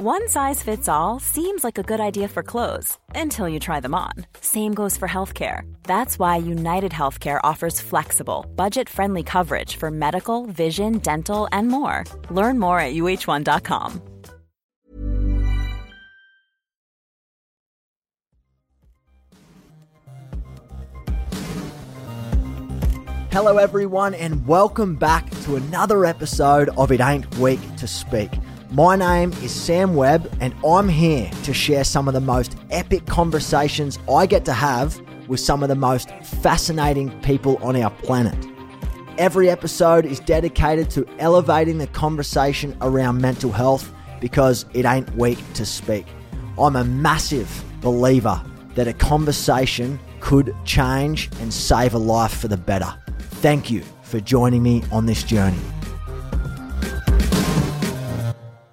One size fits all seems like a good idea for clothes until you try them on. Same goes for healthcare. That's why United Healthcare offers flexible, budget friendly coverage for medical, vision, dental, and more. Learn more at uhone.com. Hello, everyone, and welcome back to another episode of It Ain't Weak to Speak. My name is Sam Webb, and I'm here to share some of the most epic conversations I get to have with some of the most fascinating people on our planet. Every episode is dedicated to elevating the conversation around mental health because it ain't weak to speak. I'm a massive believer that a conversation could change and save a life for the better. Thank you for joining me on this journey.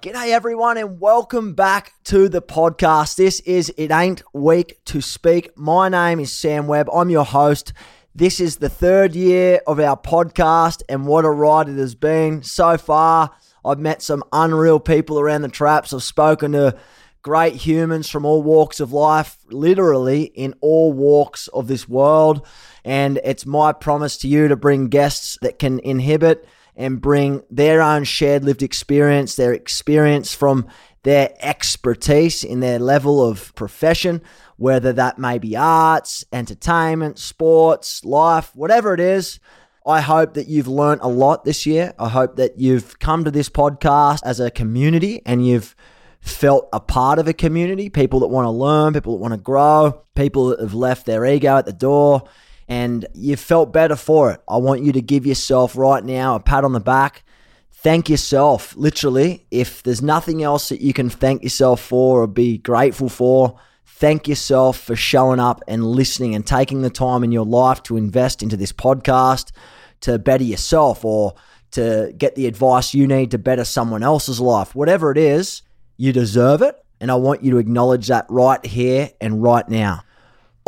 G'day, everyone, and welcome back to the podcast. This is It Ain't Weak to Speak. My name is Sam Webb. I'm your host. This is the third year of our podcast, and what a ride it has been so far. I've met some unreal people around the traps. I've spoken to great humans from all walks of life, literally in all walks of this world. And it's my promise to you to bring guests that can inhibit and bring their own shared lived experience, their experience from their expertise in their level of profession, whether that may be arts, entertainment, sports, life, whatever it is. I hope that you've learned a lot this year. I hope that you've come to this podcast as a community and you've felt a part of a community, people that want to learn, people that want to grow, people that have left their ego at the door and you felt better for it. I want you to give yourself right now a pat on the back. Thank yourself, literally. If there's nothing else that you can thank yourself for or be grateful for, thank yourself for showing up and listening and taking the time in your life to invest into this podcast to better yourself or to get the advice you need to better someone else's life. Whatever it is, you deserve it. And I want you to acknowledge that right here and right now.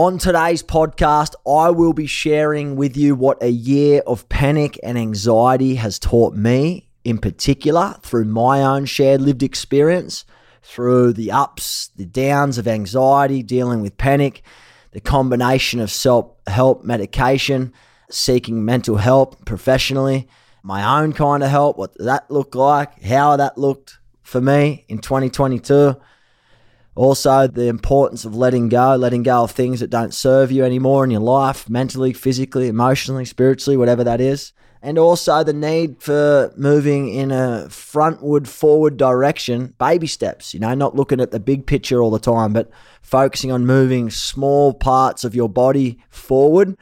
On today's podcast, I will be sharing with you what a year of panic and anxiety has taught me, in particular, through my own shared lived experience, through the ups, the downs of anxiety, dealing with panic, the combination of self help medication, seeking mental help professionally, my own kind of help, what that looked like, how that looked for me in 2022 also, the importance of letting go, letting go of things that don't serve you anymore in your life, mentally, physically, emotionally, spiritually, whatever that is. And also the need for moving in a frontward, forward direction, baby steps, you know, not looking at the big picture all the time, but focusing on moving small parts of your body forward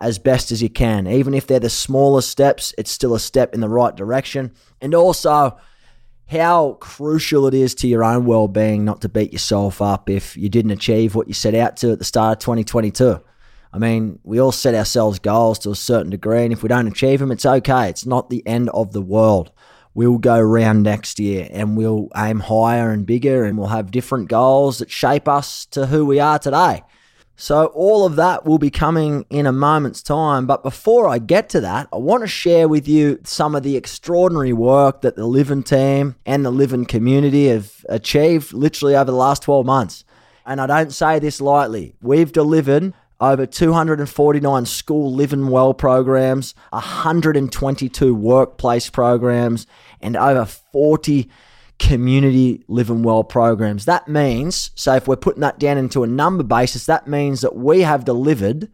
as best as you can. Even if they're the smallest steps, it's still a step in the right direction. And also, how crucial it is to your own well-being not to beat yourself up if you didn't achieve what you set out to at the start of 2022. I mean, we all set ourselves goals to a certain degree, and if we don't achieve them, it's okay. It's not the end of the world. We'll go round next year and we'll aim higher and bigger, and we'll have different goals that shape us to who we are today. So, all of that will be coming in a moment's time. But before I get to that, I want to share with you some of the extraordinary work that the Livin team and the Livin community have achieved literally over the last 12 months. And I don't say this lightly. We've delivered over 249 school living well programs, 122 workplace programs, and over 40 community living well programs. That means, so if we're putting that down into a number basis, that means that we have delivered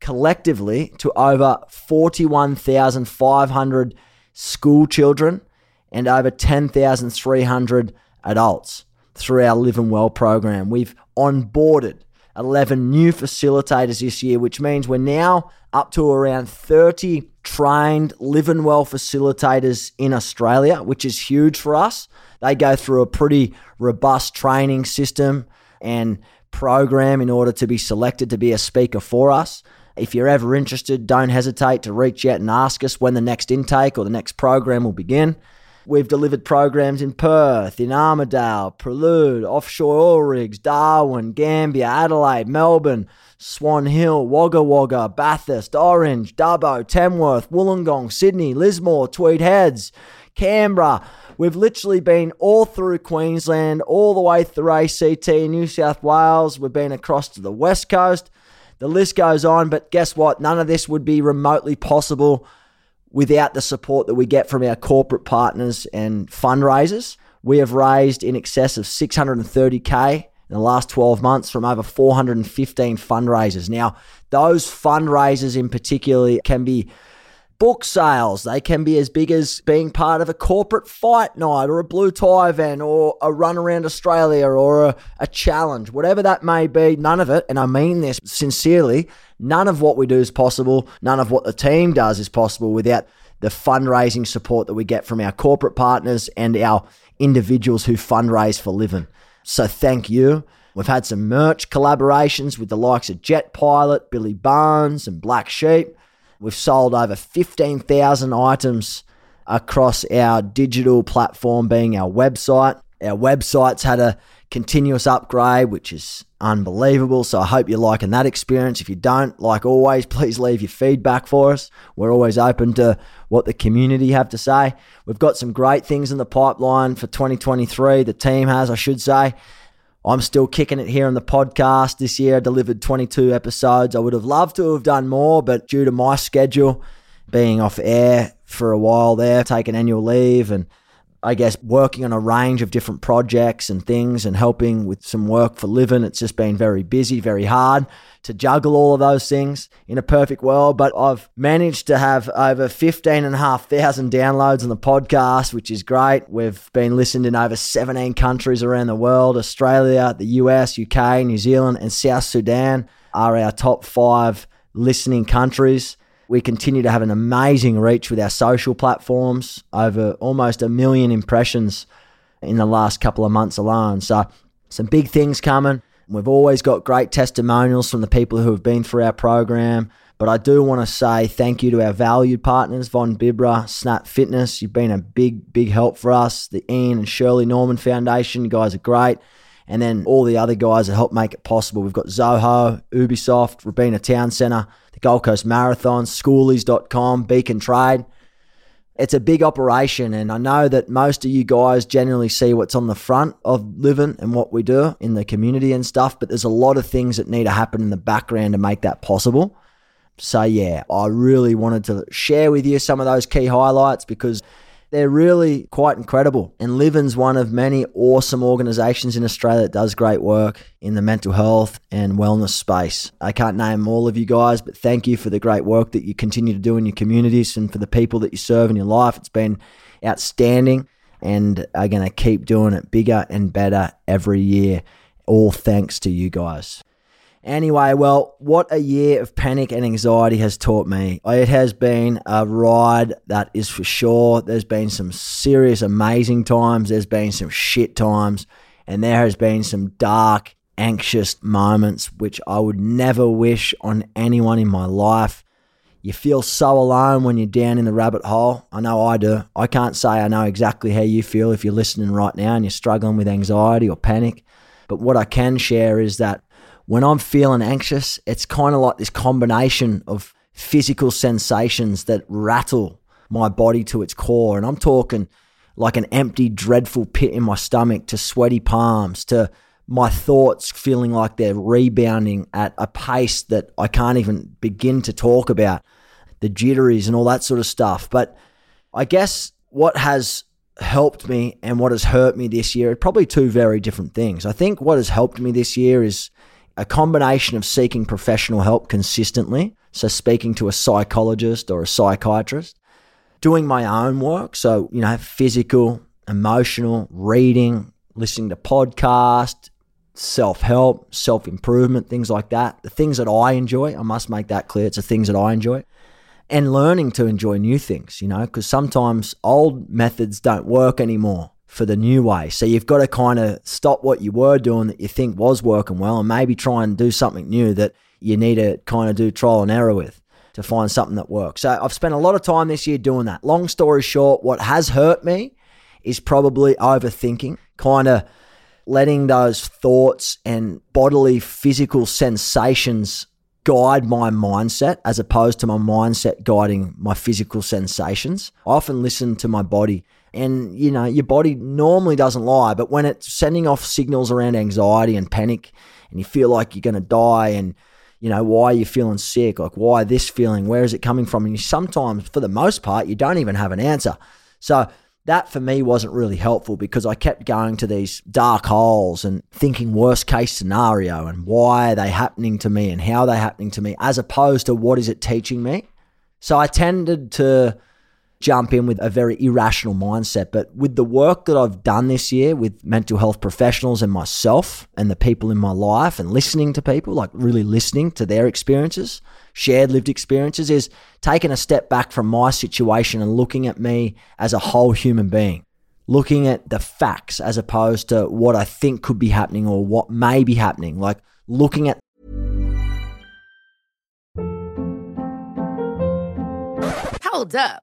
collectively to over 41,500 school children and over 10,300 adults through our Livin Well program. We've onboarded 11 new facilitators this year, which means we're now up to around 30 trained Livin Well facilitators in Australia, which is huge for us. They go through a pretty robust training system and program in order to be selected to be a speaker for us. If you're ever interested, don't hesitate to reach out and ask us when the next intake or the next program will begin. We've delivered programs in Perth, in Armidale, Prelude, offshore oil rigs, Darwin, Gambia, Adelaide, Melbourne, Swan Hill, Wagga Wagga, Bathurst, Orange, Dubbo, Tamworth, Wollongong, Sydney, Lismore, Tweed Heads, Canberra, We've literally been all through Queensland, all the way through ACT, New South Wales. We've been across to the West Coast. The list goes on, but guess what? None of this would be remotely possible without the support that we get from our corporate partners and fundraisers. We have raised in excess of 630K in the last 12 months from over 415 fundraisers. Now, those fundraisers in particular can be book sales. They can be as big as being part of a corporate fight night or a blue tie event or a run around Australia or a, a, challenge, whatever that may be. None of it, and I mean this sincerely, none of what we do is possible. None of what the team does is possible without the fundraising support that we get from our corporate partners and our individuals who fundraise for living. So thank you. We've had some merch collaborations with the likes of Jet Pilot, Billy Barnes, and Black Sheep. We've sold over 15,000 items across our digital platform, being our website. Our website's had a continuous upgrade, which is unbelievable. So I hope you're liking that experience. If you don't, like always, please leave your feedback for us. We're always open to what the community have to say. We've got some great things in the pipeline for 2023. The team has, I should say. I'm still kicking it here on the podcast this year. I delivered 22 episodes. I would have loved to have done more, but due to my schedule being off air for a while there, taking annual leave and I guess working on a range of different projects and things and helping with some work for living. It's just been very busy, very hard to juggle all of those things in a perfect world. But I've managed to have over 15,500 downloads on the podcast, which is great. We've been listened in over 17 countries around the world Australia, the US, UK, New Zealand, and South Sudan are our top five listening countries. We continue to have an amazing reach with our social platforms, over almost a million impressions in the last couple of months alone. So, some big things coming. We've always got great testimonials from the people who have been through our program. But I do want to say thank you to our valued partners, Von Bibra, Snap Fitness. You've been a big, big help for us. The Ian and Shirley Norman Foundation, you guys are great. And then all the other guys that help make it possible. We've got Zoho, Ubisoft, Robina Town Centre, the Gold Coast Marathon, schoolies.com, Beacon Trade. It's a big operation, and I know that most of you guys generally see what's on the front of living and what we do in the community and stuff, but there's a lot of things that need to happen in the background to make that possible. So, yeah, I really wanted to share with you some of those key highlights because they're really quite incredible. And Livin's one of many awesome organizations in Australia that does great work in the mental health and wellness space. I can't name all of you guys, but thank you for the great work that you continue to do in your communities and for the people that you serve in your life. It's been outstanding and are going to keep doing it bigger and better every year. All thanks to you guys. Anyway, well, what a year of panic and anxiety has taught me. It has been a ride, that is for sure. There's been some serious, amazing times, there's been some shit times, and there has been some dark, anxious moments which I would never wish on anyone in my life. You feel so alone when you're down in the rabbit hole. I know I do. I can't say I know exactly how you feel if you're listening right now and you're struggling with anxiety or panic. But what I can share is that when I'm feeling anxious, it's kind of like this combination of physical sensations that rattle my body to its core. And I'm talking like an empty, dreadful pit in my stomach to sweaty palms to my thoughts feeling like they're rebounding at a pace that I can't even begin to talk about, the jitteries and all that sort of stuff. But I guess what has helped me and what has hurt me this year are probably two very different things. I think what has helped me this year is a combination of seeking professional help consistently, so speaking to a psychologist or a psychiatrist, doing my own work, so, you know, physical, emotional, reading, listening to podcasts, self help, self improvement, things like that. The things that I enjoy, I must make that clear. It's the things that I enjoy. And learning to enjoy new things, you know, because sometimes old methods don't work anymore for the new way. So you've got to kind of stop what you were doing that you think was working well and maybe try and do something new that you need to kind of do trial and error with to find something that works. So I've spent a lot of time this year doing that. Long story short, what has hurt me is probably overthinking, kind of letting those thoughts and bodily physical sensations guide my mindset as opposed to my mindset guiding my physical sensations. I often listen to my body And, you know, your body normally doesn't lie, but when it's sending off signals around anxiety and panic and you feel like you're going to die and, you know, why are you feeling sick? Like, why this feeling? Where is it coming from? And you sometimes, for the most part, you don't even have an answer. So that for me wasn't really helpful because I kept going to these dark holes and thinking worst case scenario and why are they happening to me and how are they happening to me as opposed to what is it teaching me. So I tended to jump in with a very irrational mindset. But with the work that I've done this year with mental health professionals and myself and the people in my life and listening to people, like really listening to their experiences, shared lived experiences, is taking a step back from my situation and looking at me as a whole human being. Looking at the facts as opposed to what I think could be happening or what may be happening. Like looking at Hold up.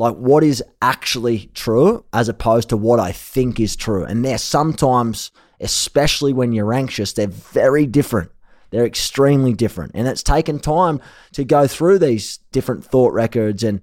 like what is actually true as opposed to what I think is true. And they're sometimes, especially when you're anxious, they're very different. They're extremely different. And it's taken time to go through these different thought records and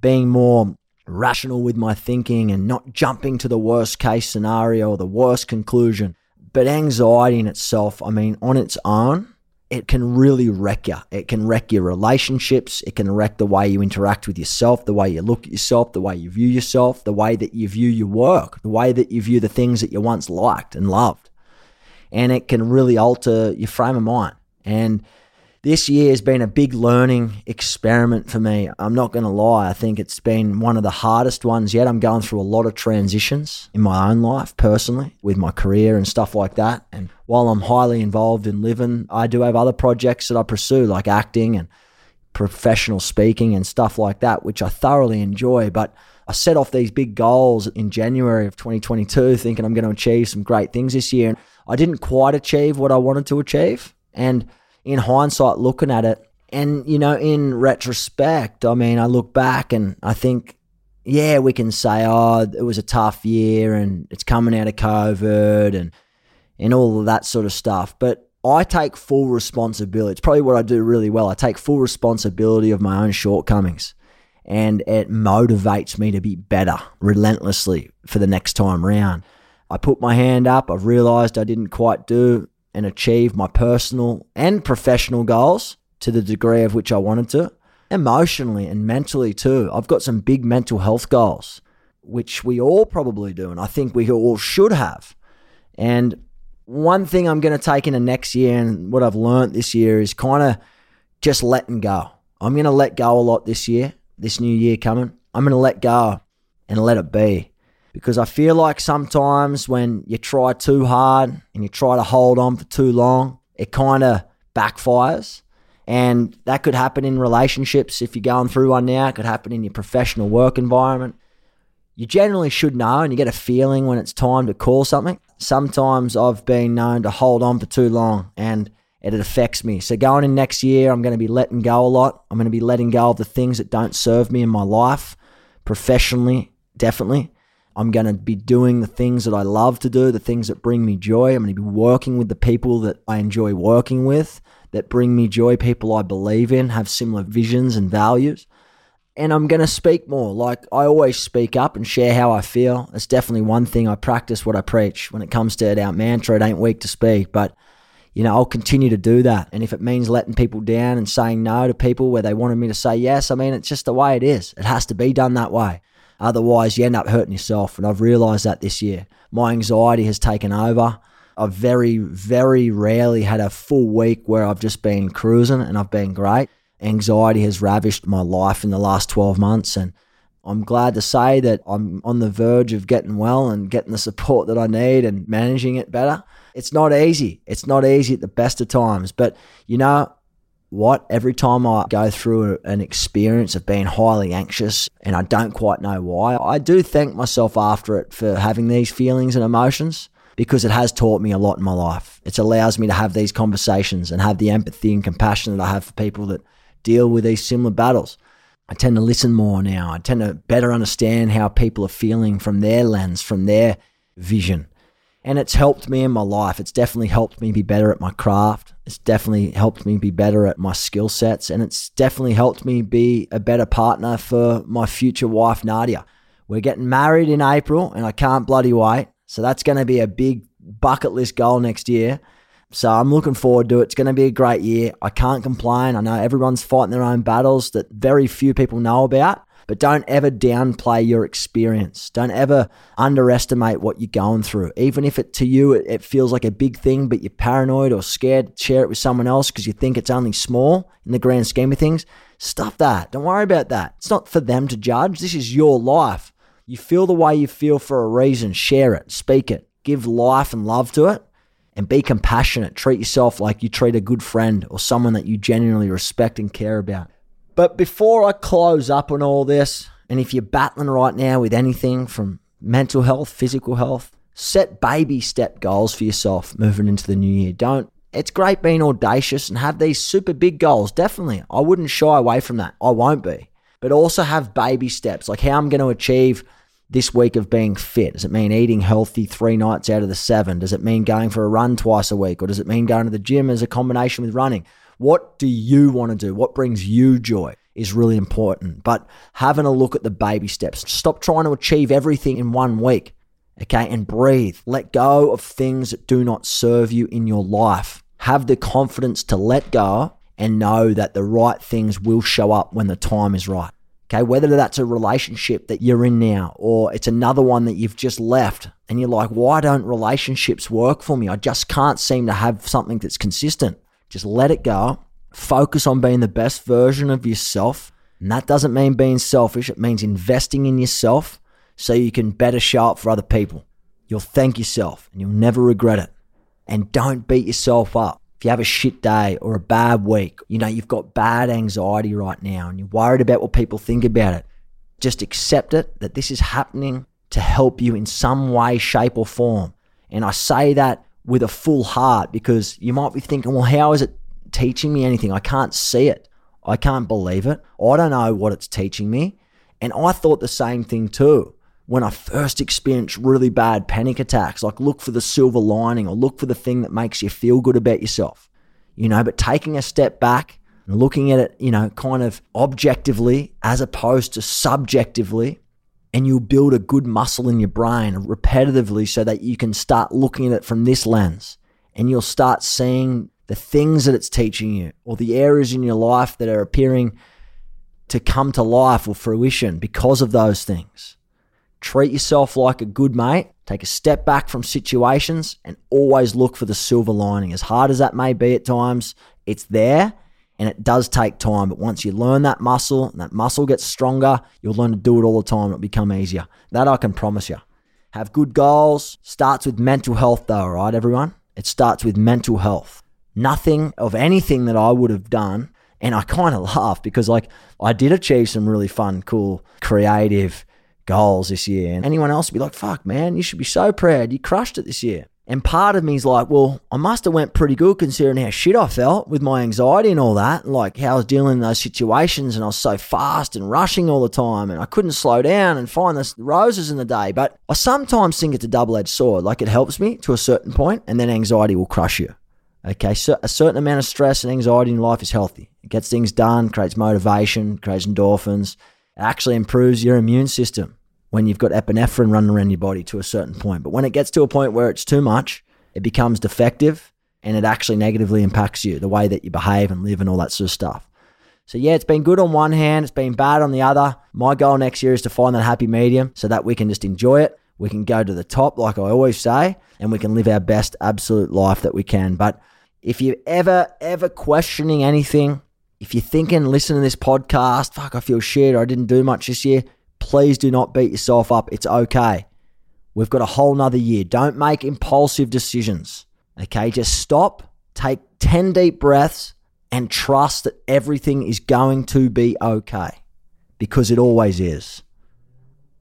being more rational with my thinking and not jumping to the worst case scenario or the worst conclusion. But anxiety in itself, I mean, on its own, it can really wreck you. It can wreck your relationships. It can wreck the way you interact with yourself, the way you look at yourself, the way you view yourself, the way that you view your work, the way that you view the things that you once liked and loved. And it can really alter your frame of mind. And this year has been a big learning experiment for me. I'm not going to lie. I think it's been one of the hardest ones yet. I'm going through a lot of transitions in my own life personally with my career and stuff like that. And while I'm highly involved in living, I do have other projects that I pursue like acting and professional speaking and stuff like that, which I thoroughly enjoy. But I set off these big goals in January of 2022 thinking I'm going to achieve some great things this year. And I didn't quite achieve what I wanted to achieve. And in hindsight, looking at it, and you know, in retrospect, I mean, I look back and I think, yeah, we can say, oh, it was a tough year, and it's coming out of COVID, and and all of that sort of stuff. But I take full responsibility. It's probably what I do really well. I take full responsibility of my own shortcomings, and it motivates me to be better relentlessly for the next time round. I put my hand up. I've realized I didn't quite do and achieve my personal and professional goals to the degree of which I wanted to, emotionally and mentally too. I've got some big mental health goals, which we all probably do, and I think we all should have. And one thing I'm going to take into next year and what I've learned this year is kind of just letting go. I'm going to let go a lot this year, this new year coming. I'm going to let go and let it be because I feel like sometimes when you try too hard and you try to hold on for too long, it kind of backfires. And that could happen in relationships if you're going through one now. It could happen in your professional work environment. You generally should know and you get a feeling when it's time to call something. Sometimes I've been known to hold on for too long and it affects me. So going in next year, I'm going to be letting go a lot. I'm going to be letting go of the things that don't serve me in my life, professionally, definitely. I'm going to be doing the things that I love to do, the things that bring me joy. I'm going to be working with the people that I enjoy working with that bring me joy, people I believe in, have similar visions and values. And I'm going to speak more. Like I always speak up and share how I feel. It's definitely one thing I practice what I preach when it comes to it. our mantra. It ain't weak to speak, but you know, I'll continue to do that. And if it means letting people down and saying no to people where they wanted me to say yes, I mean, it's just the way it is. It has to be done that way. Otherwise, you end up hurting yourself. And I've realized that this year. My anxiety has taken over. I've very, very rarely had a full week where I've just been cruising and I've been great. Anxiety has ravished my life in the last 12 months. And I'm glad to say that I'm on the verge of getting well and getting the support that I need and managing it better. It's not easy. It's not easy at the best of times. But you know what? Every time I go through an experience of being highly anxious and I don't quite know why, I do thank myself after it for having these feelings and emotions because it has taught me a lot in my life. It allows me to have these conversations and have the empathy and compassion that I have for people that deal with these similar battles. I tend to listen more now. I tend to better understand how people are feeling from their lens, from their vision. And it's helped me in my life. It's definitely helped me be better at my craft. It's definitely helped me be better at my skill sets. And it's definitely helped me be a better partner for my future wife, Nadia. We're getting married in April, and I can't bloody wait. So that's going to be a big bucket list goal next year. So I'm looking forward to it. It's going to be a great year. I can't complain. I know everyone's fighting their own battles that very few people know about, but don't ever downplay your experience. Don't ever underestimate what you're going through. Even if it to you it, feels like a big thing, but you're paranoid or scared share it with someone else because you think it's only small in the grand scheme of things. Stuff that. Don't worry about that. It's not for them to judge. This is your life. You feel the way you feel for a reason. Share it, speak it, give life and love to it, and be compassionate. Treat yourself like you treat a good friend or someone that you genuinely respect and care about. But before I close up on all this, and if you're battling right now with anything from mental health, physical health, set baby step goals for yourself moving into the new year. Don't it's great being audacious and have these super big goals. Definitely. I wouldn't shy away from that. I won't be. But also have baby steps, like how I'm going to achieve this week of being fit? Does it mean eating healthy three nights out of the seven? Does it mean going for a run twice a week? Or does it mean going to the gym as a combination with running? What do you want to do? What brings you joy is really important. But having a look at the baby steps. Stop trying to achieve everything in one week. Okay. And breathe. Let go of things that do not serve you in your life. Have the confidence to let go and know that the right things will show up when the time is right. Okay, whether that's a relationship that you're in now or it's another one that you've just left and you're like, why don't relationships work for me? I just can't seem to have something that's consistent. Just let it go. Focus on being the best version of yourself. And that doesn't mean being selfish, it means investing in yourself so you can better show up for other people. You'll thank yourself and you'll never regret it. And don't beat yourself up if you have a shit day or a bad week, you know, you've got bad anxiety right now and you're worried about what people think about it, just accept it that this is happening to help you in some way, shape, or form. And I say that with a full heart because you might be thinking, well, how is it teaching me anything? I can't see it. I can't believe it. I don't know what it's teaching me. And I thought the same thing too when I first experienced really bad panic attacks, like look for the silver lining or look for the thing that makes you feel good about yourself, you know, but taking a step back and looking at it, you know, kind of objectively as opposed to subjectively, and you'll build a good muscle in your brain repetitively so that you can start looking at it from this lens and you'll start seeing the things that it's teaching you or the areas in your life that are appearing to come to life or fruition because of those things. Treat yourself like a good mate. Take a step back from situations and always look for the silver lining. As hard as that may be at times, it's there and it does take time. But once you learn that muscle and that muscle gets stronger, you'll learn to do it all the time. It'll become easier. That I can promise you. Have good goals. Starts with mental health, though, all right, everyone? It starts with mental health. Nothing of anything that I would have done. And I kind of laugh because, like, I did achieve some really fun, cool, creative goals this year. And anyone else would be like, fuck, man, you should be so proud. You crushed it this year. And part of me is like, well, I must have went pretty good considering how shit I felt with my anxiety and all that. Like how I was dealing in those situations and I was so fast and rushing all the time and I couldn't slow down and find the roses in the day. But I sometimes think it's a double-edged sword. Like it helps me to a certain point and then anxiety will crush you. Okay, so a certain amount of stress and anxiety in life is healthy. It gets things done, creates motivation, creates endorphins. It actually improves your immune system when you've got epinephrine running around your body to a certain point. But when it gets to a point where it's too much, it becomes defective and it actually negatively impacts you, the way that you behave and live and all that sort of stuff. So, yeah, it's been good on one hand, it's been bad on the other. My goal next year is to find that happy medium so that we can just enjoy it. We can go to the top, like I always say, and we can live our best absolute life that we can. But if you're ever, ever questioning anything, if you're thinking, listen to this podcast, fuck, I feel shit, I didn't do much this year, please do not beat yourself up. It's okay. We've got a whole nother year. Don't make impulsive decisions. Okay, just stop, take 10 deep breaths, and trust that everything is going to be okay because it always is.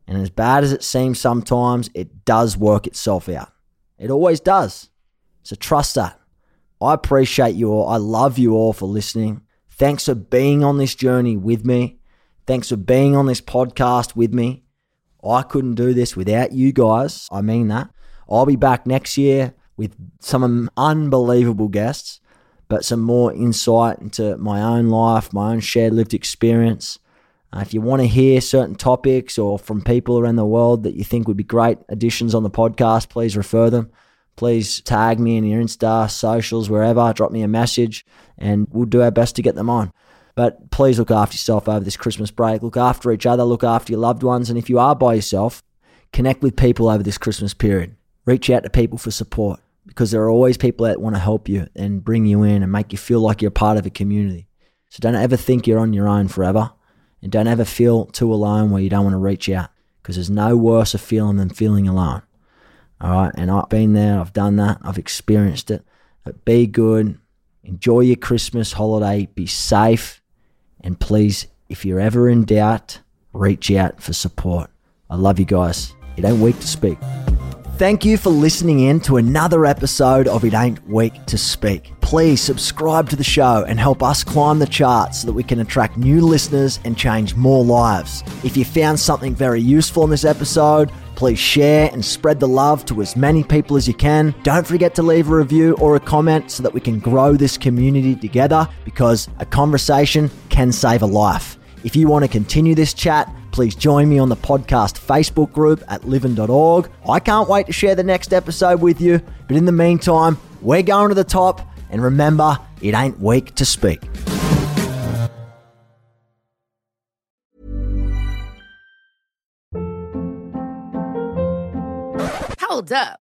And as bad as it seems sometimes, it does work itself out. It always does. So trust that. I appreciate you all. I love you all for listening. Thanks for being on this journey with me. Thanks for being on this podcast with me. I couldn't do this without you guys. I mean that. I'll be back next year with some unbelievable guests, but some more insight into my own life, my own shared lived experience. Uh, if you want to hear certain topics or from people around the world that you think would be great additions on the podcast, please refer them. Please tag me in your Insta, socials, wherever. Drop me a message and we'll do our best to get them on. But please look after yourself over this Christmas break. Look after each other, look after your loved ones. And if you are by yourself, connect with people over this Christmas period. Reach out to people for support because there are always people that want to help you and bring you in and make you feel like you're part of a community. So don't ever think you're on your own forever. And don't ever feel too alone where you don't want to reach out because there's no worse a feeling than feeling alone. All right. And I've been there, I've done that, I've experienced it. But be good, enjoy your Christmas holiday, be safe, and please, if you're ever in doubt, reach out for support. I love you guys. It ain't weak to speak. Thank you for listening in to another episode of It Ain't Weak to Speak. Please subscribe to the show and help us climb the charts so that we can attract new listeners and change more lives. If you found something very useful in this episode, please share and spread the love to as many people as you can. Don't forget to leave a review or a comment so that we can grow this community together because a conversation can save a life. If you want to continue this chat, please join me on the podcast Facebook group at livin.org. I can't wait to share the next episode with you, but in the meantime, we're going to the top, and remember, it ain't weak to speak. Hold up.